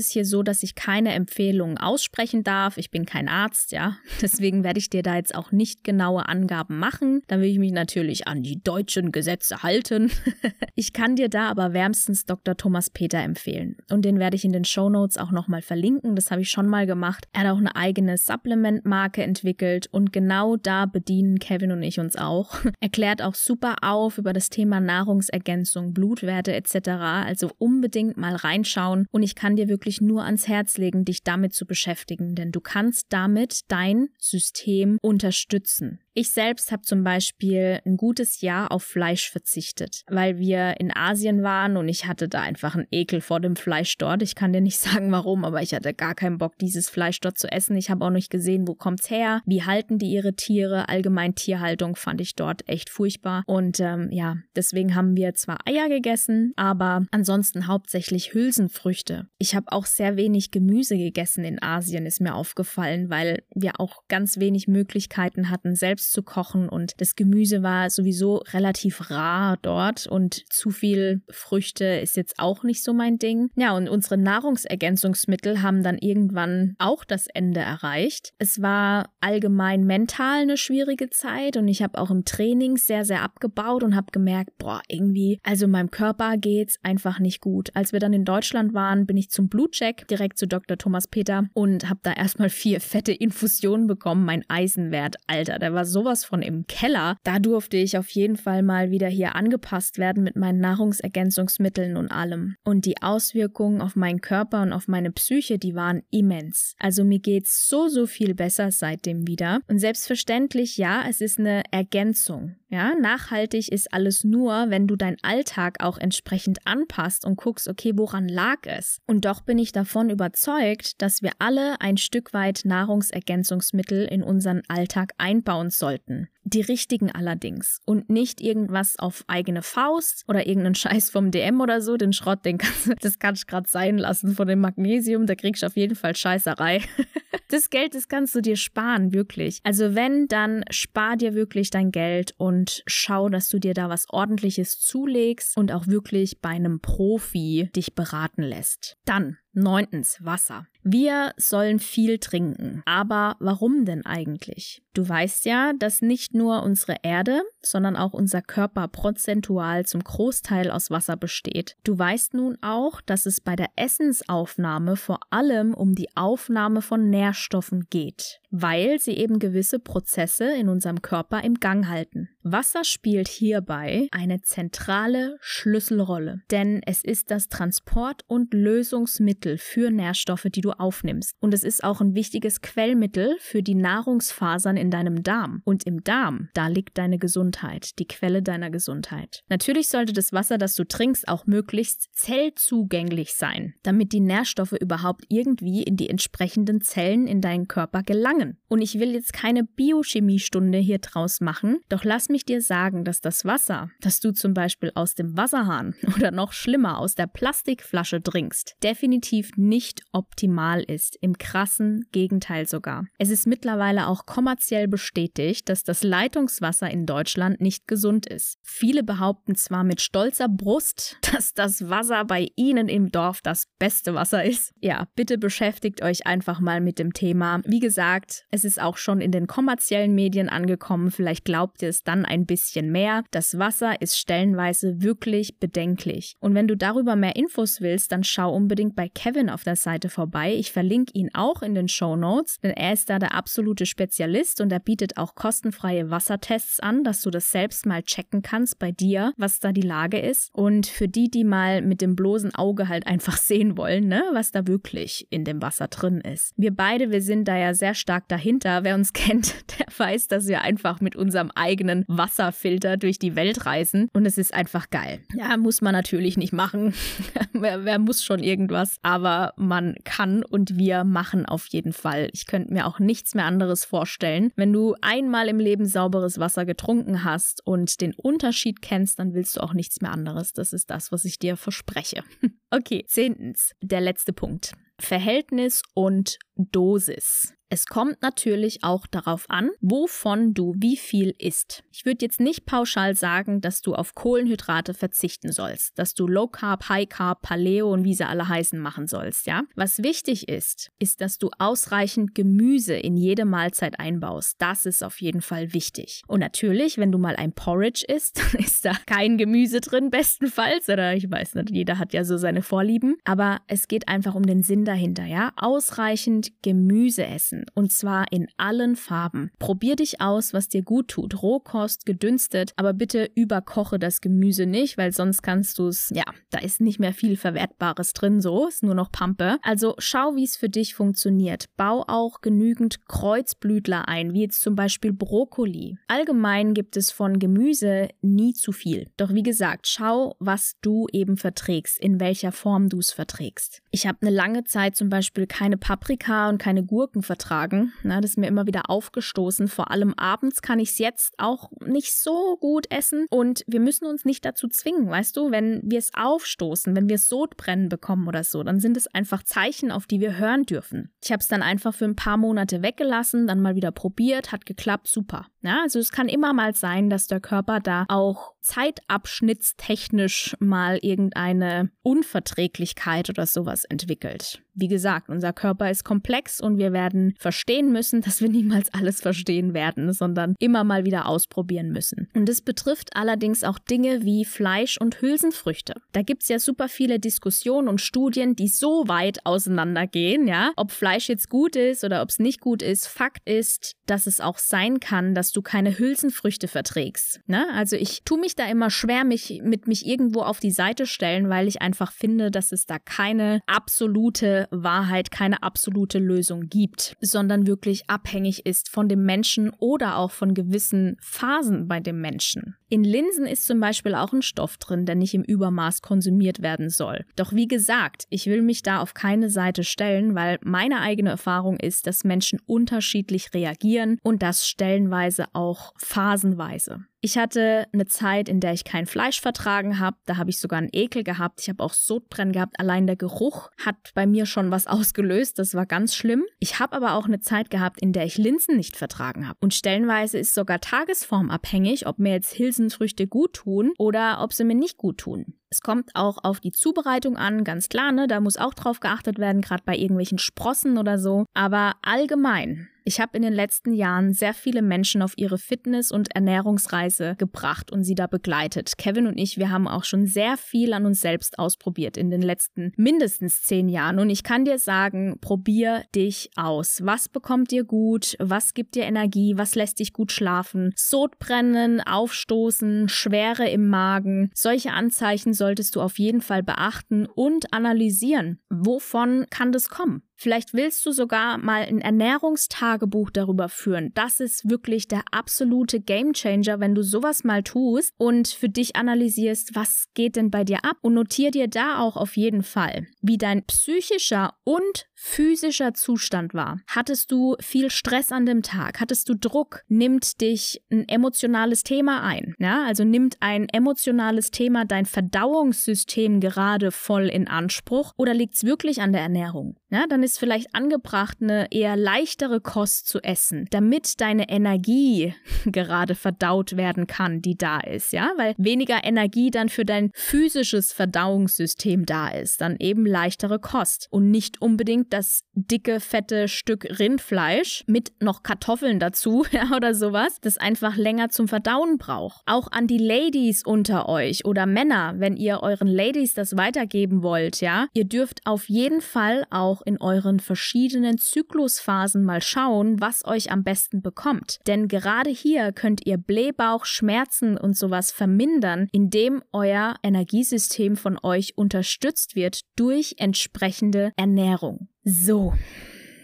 es hier so, dass ich keine Empfehlungen aussprechen darf. Ich bin kein Arzt, ja. Deswegen werde ich dir da jetzt auch nicht genaue Angaben machen. Da will ich mich natürlich an die deutschen Gesetze halten. ich kann dir da aber wärmstens Dr. Thomas Peter empfehlen. Und den werde ich in den Show Notes auch nochmal verlinken. Das habe ich schon mal gemacht. Er hat auch eine eigene Supplement-Marke entwickelt und genau da bedienen Kevin und ich uns auch. Erklärt auch super auf, auf über das Thema Nahrungsergänzung, Blutwerte etc. Also unbedingt mal reinschauen und ich kann dir wirklich nur ans Herz legen, dich damit zu beschäftigen, denn du kannst damit dein System unterstützen. Ich selbst habe zum Beispiel ein gutes Jahr auf Fleisch verzichtet, weil wir in Asien waren und ich hatte da einfach einen Ekel vor dem Fleisch dort. Ich kann dir nicht sagen, warum, aber ich hatte gar keinen Bock, dieses Fleisch dort zu essen. Ich habe auch nicht gesehen, wo kommt's her, wie halten die ihre Tiere. Allgemein Tierhaltung fand ich dort echt furchtbar. Und ähm, ja, deswegen haben wir zwar Eier gegessen, aber ansonsten hauptsächlich Hülsenfrüchte. Ich habe auch sehr wenig Gemüse gegessen in Asien, ist mir aufgefallen, weil wir auch ganz wenig Möglichkeiten hatten, selbst zu kochen und das Gemüse war sowieso relativ rar dort und zu viel Früchte ist jetzt auch nicht so mein Ding. Ja, und unsere Nahrungsergänzungsmittel haben dann irgendwann auch das Ende erreicht. Es war allgemein mental eine schwierige Zeit und ich habe auch im Training sehr, sehr abgebaut und habe gemerkt, boah, irgendwie, also meinem Körper geht's einfach nicht gut. Als wir dann in Deutschland waren, bin ich zum Blutcheck direkt zu Dr. Thomas Peter und habe da erstmal vier fette Infusionen bekommen. Mein Eisenwert, Alter, der war sowas von im Keller. Da durfte ich auf jeden Fall mal wieder hier angepasst werden mit meinen Nahrungsergänzungsmitteln und allem. Und die Auswirkungen auf meinen Körper und auf meine Psyche, die waren immens. Also mir geht's so, so viel besser seitdem wieder. Und selbstverständlich, ja, es ist eine Ergänzung. Ja, nachhaltig ist alles nur, wenn du deinen Alltag auch entsprechend anpasst und guckst, okay, woran lag es? Und doch bin ich davon überzeugt, dass wir alle ein Stück weit Nahrungsergänzungsmittel in unseren Alltag einbauen sollten. Die richtigen allerdings und nicht irgendwas auf eigene Faust oder irgendeinen Scheiß vom DM oder so. Den Schrott, den kannst, das kann ich gerade sein lassen von dem Magnesium. Da kriegst du auf jeden Fall Scheißerei. Das Geld, das kannst du dir sparen, wirklich. Also wenn, dann spar dir wirklich dein Geld und schau, dass du dir da was ordentliches zulegst und auch wirklich bei einem Profi dich beraten lässt. Dann Neuntens, Wasser. Wir sollen viel trinken. Aber warum denn eigentlich? Du weißt ja, dass nicht nur unsere Erde, sondern auch unser Körper prozentual zum Großteil aus Wasser besteht. Du weißt nun auch, dass es bei der Essensaufnahme vor allem um die Aufnahme von Nährstoffen geht, weil sie eben gewisse Prozesse in unserem Körper im Gang halten. Wasser spielt hierbei eine zentrale Schlüsselrolle, denn es ist das Transport- und Lösungsmittel für Nährstoffe, die du aufnimmst. Und es ist auch ein wichtiges Quellmittel für die Nahrungsfasern in deinem Darm. Und im Darm, da liegt deine Gesundheit, die Quelle deiner Gesundheit. Natürlich sollte das Wasser, das du trinkst, auch möglichst zellzugänglich sein, damit die Nährstoffe überhaupt irgendwie in die entsprechenden Zellen in deinen Körper gelangen. Und ich will jetzt keine Biochemiestunde hier draus machen, doch lass mich dir sagen, dass das Wasser, das du zum Beispiel aus dem Wasserhahn oder noch schlimmer aus der Plastikflasche trinkst, definitiv nicht optimal ist. Im krassen Gegenteil sogar. Es ist mittlerweile auch kommerziell bestätigt, dass das Leitungswasser in Deutschland nicht gesund ist. Viele behaupten zwar mit stolzer Brust, dass das Wasser bei ihnen im Dorf das beste Wasser ist. Ja, bitte beschäftigt euch einfach mal mit dem Thema. Wie gesagt, es ist auch schon in den kommerziellen Medien angekommen. Vielleicht glaubt ihr es dann ein bisschen mehr. Das Wasser ist stellenweise wirklich bedenklich. Und wenn du darüber mehr Infos willst, dann schau unbedingt bei Kevin auf der Seite vorbei. Ich verlinke ihn auch in den Show Notes, denn er ist da der absolute Spezialist und er bietet auch kostenfreie Wassertests an, dass du das selbst mal checken kannst bei dir, was da die Lage ist. Und für die, die mal mit dem bloßen Auge halt einfach sehen wollen, ne, was da wirklich in dem Wasser drin ist. Wir beide, wir sind da ja sehr stark dahinter. Wer uns kennt, der weiß, dass wir einfach mit unserem eigenen Wasserfilter durch die Welt reisen und es ist einfach geil. Ja, muss man natürlich nicht machen. wer, wer muss schon irgendwas, aber man kann und wir machen auf jeden Fall. Ich könnte mir auch nichts mehr anderes vorstellen. Wenn du einmal im Leben sauberes Wasser getrunken hast und den Unterschied kennst, dann willst du auch nichts mehr anderes. Das ist das, was ich dir verspreche. okay, zehntens, der letzte Punkt. Verhältnis und Dosis. Es kommt natürlich auch darauf an, wovon du wie viel isst. Ich würde jetzt nicht pauschal sagen, dass du auf Kohlenhydrate verzichten sollst, dass du Low Carb, High Carb, Paleo und wie sie alle heißen machen sollst, ja? Was wichtig ist, ist, dass du ausreichend Gemüse in jede Mahlzeit einbaust. Das ist auf jeden Fall wichtig. Und natürlich, wenn du mal ein Porridge isst, ist da kein Gemüse drin, bestenfalls, oder ich weiß nicht, jeder hat ja so seine Vorlieben, aber es geht einfach um den Sinn dahinter, ja? Ausreichend Gemüse essen und zwar in allen Farben. Probier dich aus, was dir gut tut. Rohkost, gedünstet, aber bitte überkoche das Gemüse nicht, weil sonst kannst du es, ja, da ist nicht mehr viel Verwertbares drin, so, ist nur noch Pampe. Also schau, wie es für dich funktioniert. Bau auch genügend Kreuzblütler ein, wie jetzt zum Beispiel Brokkoli. Allgemein gibt es von Gemüse nie zu viel. Doch wie gesagt, schau, was du eben verträgst, in welcher Form du es verträgst. Ich habe eine lange Zeit zum Beispiel keine Paprika und keine Gurken vertragen. Na, das ist mir immer wieder aufgestoßen. Vor allem abends kann ich es jetzt auch nicht so gut essen. Und wir müssen uns nicht dazu zwingen, weißt du? Wenn wir es aufstoßen, wenn wir Sodbrennen bekommen oder so, dann sind es einfach Zeichen, auf die wir hören dürfen. Ich habe es dann einfach für ein paar Monate weggelassen, dann mal wieder probiert, hat geklappt, super. Ja, also es kann immer mal sein, dass der Körper da auch zeitabschnittstechnisch mal irgendeine Unverträglichkeit oder sowas entwickelt. Wie gesagt, unser Körper ist komplex und wir werden verstehen müssen, dass wir niemals alles verstehen werden, sondern immer mal wieder ausprobieren müssen. Und es betrifft allerdings auch Dinge wie Fleisch und Hülsenfrüchte. Da gibt's ja super viele Diskussionen und Studien, die so weit auseinandergehen, ja, ob Fleisch jetzt gut ist oder ob es nicht gut ist. Fakt ist, dass es auch sein kann, dass du keine Hülsenfrüchte verträgst. Ne? Also ich tue mich da immer schwer, mich mit mich irgendwo auf die Seite stellen, weil ich einfach finde, dass es da keine absolute Wahrheit, keine absolute Lösung gibt, sondern wirklich abhängig ist von dem Menschen oder auch von gewissen Phasen bei dem Menschen. In Linsen ist zum Beispiel auch ein Stoff drin, der nicht im Übermaß konsumiert werden soll. Doch wie gesagt, ich will mich da auf keine Seite stellen, weil meine eigene Erfahrung ist, dass Menschen unterschiedlich reagieren und das stellenweise auch phasenweise. Ich hatte eine Zeit, in der ich kein Fleisch vertragen habe. Da habe ich sogar einen Ekel gehabt. Ich habe auch Sodbrennen gehabt. Allein der Geruch hat bei mir schon was ausgelöst. Das war ganz schlimm. Ich habe aber auch eine Zeit gehabt, in der ich Linsen nicht vertragen habe. Und stellenweise ist sogar tagesformabhängig, ob mir jetzt Hülsenfrüchte gut tun oder ob sie mir nicht gut tun. Es kommt auch auf die Zubereitung an, ganz klar, ne? Da muss auch drauf geachtet werden, gerade bei irgendwelchen Sprossen oder so. Aber allgemein ich habe in den letzten Jahren sehr viele Menschen auf ihre Fitness- und Ernährungsreise gebracht und sie da begleitet. Kevin und ich, wir haben auch schon sehr viel an uns selbst ausprobiert in den letzten mindestens zehn Jahren. Und ich kann dir sagen, probier dich aus. Was bekommt dir gut? Was gibt dir Energie? Was lässt dich gut schlafen? Sodbrennen, Aufstoßen, Schwere im Magen. Solche Anzeichen solltest du auf jeden Fall beachten und analysieren. Wovon kann das kommen? Vielleicht willst du sogar mal ein Ernährungstagebuch darüber führen. Das ist wirklich der absolute Gamechanger, wenn du sowas mal tust und für dich analysierst, was geht denn bei dir ab und notier dir da auch auf jeden Fall, wie dein psychischer und physischer Zustand war. Hattest du viel Stress an dem Tag? Hattest du Druck? Nimmt dich ein emotionales Thema ein? Ja, also nimmt ein emotionales Thema dein Verdauungssystem gerade voll in Anspruch oder liegt es wirklich an der Ernährung? Ja, dann ist vielleicht angebracht, eine eher leichtere Kost zu essen, damit deine Energie gerade verdaut werden kann, die da ist, ja, weil weniger Energie dann für dein physisches Verdauungssystem da ist, dann eben leichtere Kost und nicht unbedingt das dicke, fette Stück Rindfleisch mit noch Kartoffeln dazu ja, oder sowas, das einfach länger zum Verdauen braucht. Auch an die Ladies unter euch oder Männer, wenn ihr euren Ladies das weitergeben wollt, ja, ihr dürft auf jeden Fall auch in euren verschiedenen Zyklusphasen mal schauen, was euch am besten bekommt. Denn gerade hier könnt ihr Blähbauch, Schmerzen und sowas vermindern, indem euer Energiesystem von euch unterstützt wird durch entsprechende Ernährung. So,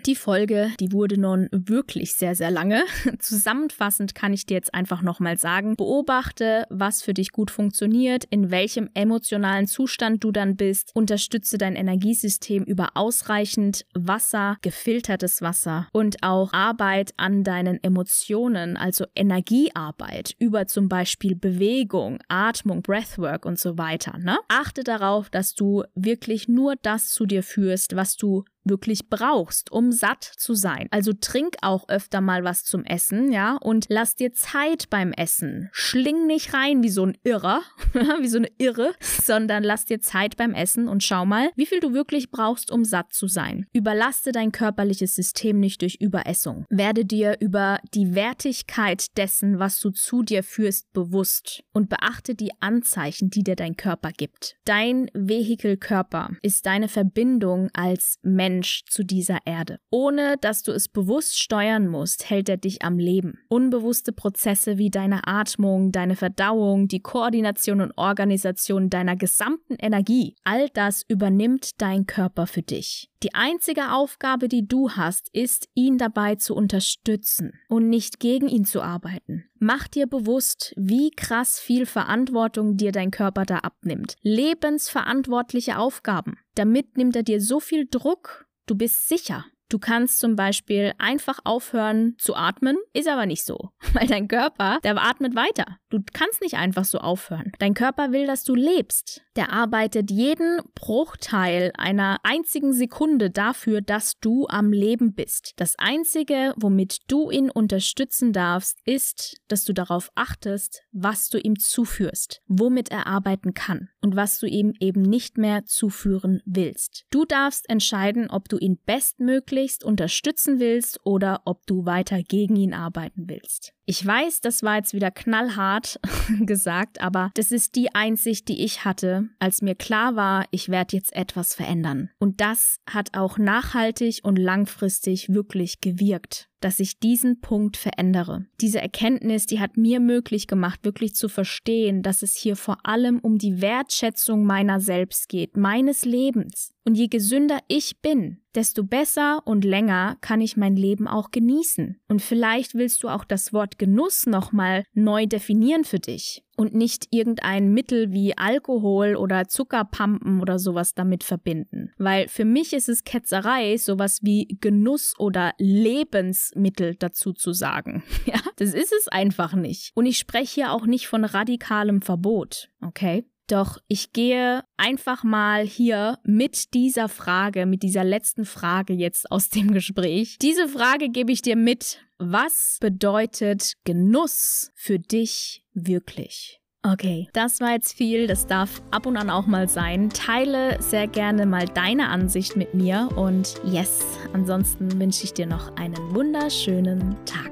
die Folge, die wurde nun wirklich sehr, sehr lange. Zusammenfassend kann ich dir jetzt einfach nochmal sagen, beobachte, was für dich gut funktioniert, in welchem emotionalen Zustand du dann bist, unterstütze dein Energiesystem über ausreichend Wasser, gefiltertes Wasser und auch Arbeit an deinen Emotionen, also Energiearbeit über zum Beispiel Bewegung, Atmung, Breathwork und so weiter. Ne? Achte darauf, dass du wirklich nur das zu dir führst, was du wirklich brauchst, um satt zu sein. Also trink auch öfter mal was zum Essen, ja, und lass dir Zeit beim Essen. Schling nicht rein wie so ein Irrer, wie so eine Irre, sondern lass dir Zeit beim Essen und schau mal, wie viel du wirklich brauchst, um satt zu sein. Überlaste dein körperliches System nicht durch Überessung. Werde dir über die Wertigkeit dessen, was du zu dir führst, bewusst und beachte die Anzeichen, die dir dein Körper gibt. Dein Vehikelkörper ist deine Verbindung als Mensch Mensch zu dieser Erde. Ohne dass du es bewusst steuern musst, hält er dich am Leben. Unbewusste Prozesse wie deine Atmung, deine Verdauung, die Koordination und Organisation deiner gesamten Energie, all das übernimmt dein Körper für dich. Die einzige Aufgabe, die du hast, ist, ihn dabei zu unterstützen und nicht gegen ihn zu arbeiten. Mach dir bewusst, wie krass viel Verantwortung dir dein Körper da abnimmt. Lebensverantwortliche Aufgaben. Damit nimmt er dir so viel Druck Du bist sicher. Du kannst zum Beispiel einfach aufhören zu atmen, ist aber nicht so, weil dein Körper, der atmet weiter. Du kannst nicht einfach so aufhören. Dein Körper will, dass du lebst. Der arbeitet jeden Bruchteil einer einzigen Sekunde dafür, dass du am Leben bist. Das Einzige, womit du ihn unterstützen darfst, ist, dass du darauf achtest, was du ihm zuführst, womit er arbeiten kann und was du ihm eben nicht mehr zuführen willst. Du darfst entscheiden, ob du ihn bestmöglichst unterstützen willst oder ob du weiter gegen ihn arbeiten willst. Ich weiß, das war jetzt wieder knallhart gesagt, aber das ist die Einsicht, die ich hatte, als mir klar war, ich werde jetzt etwas verändern. Und das hat auch nachhaltig und langfristig wirklich gewirkt dass ich diesen Punkt verändere. Diese Erkenntnis, die hat mir möglich gemacht, wirklich zu verstehen, dass es hier vor allem um die Wertschätzung meiner selbst geht, meines Lebens. Und je gesünder ich bin, desto besser und länger kann ich mein Leben auch genießen. Und vielleicht willst du auch das Wort Genuss nochmal neu definieren für dich und nicht irgendein Mittel wie Alkohol oder Zuckerpampen oder sowas damit verbinden. Weil für mich ist es Ketzerei, sowas wie Genuss oder Lebensmittel dazu zu sagen. Ja, das ist es einfach nicht. Und ich spreche hier auch nicht von radikalem Verbot, okay? Doch ich gehe einfach mal hier mit dieser Frage, mit dieser letzten Frage jetzt aus dem Gespräch. Diese Frage gebe ich dir mit. Was bedeutet Genuss für dich wirklich? Okay, das war jetzt viel, das darf ab und an auch mal sein. Teile sehr gerne mal deine Ansicht mit mir und yes, ansonsten wünsche ich dir noch einen wunderschönen Tag.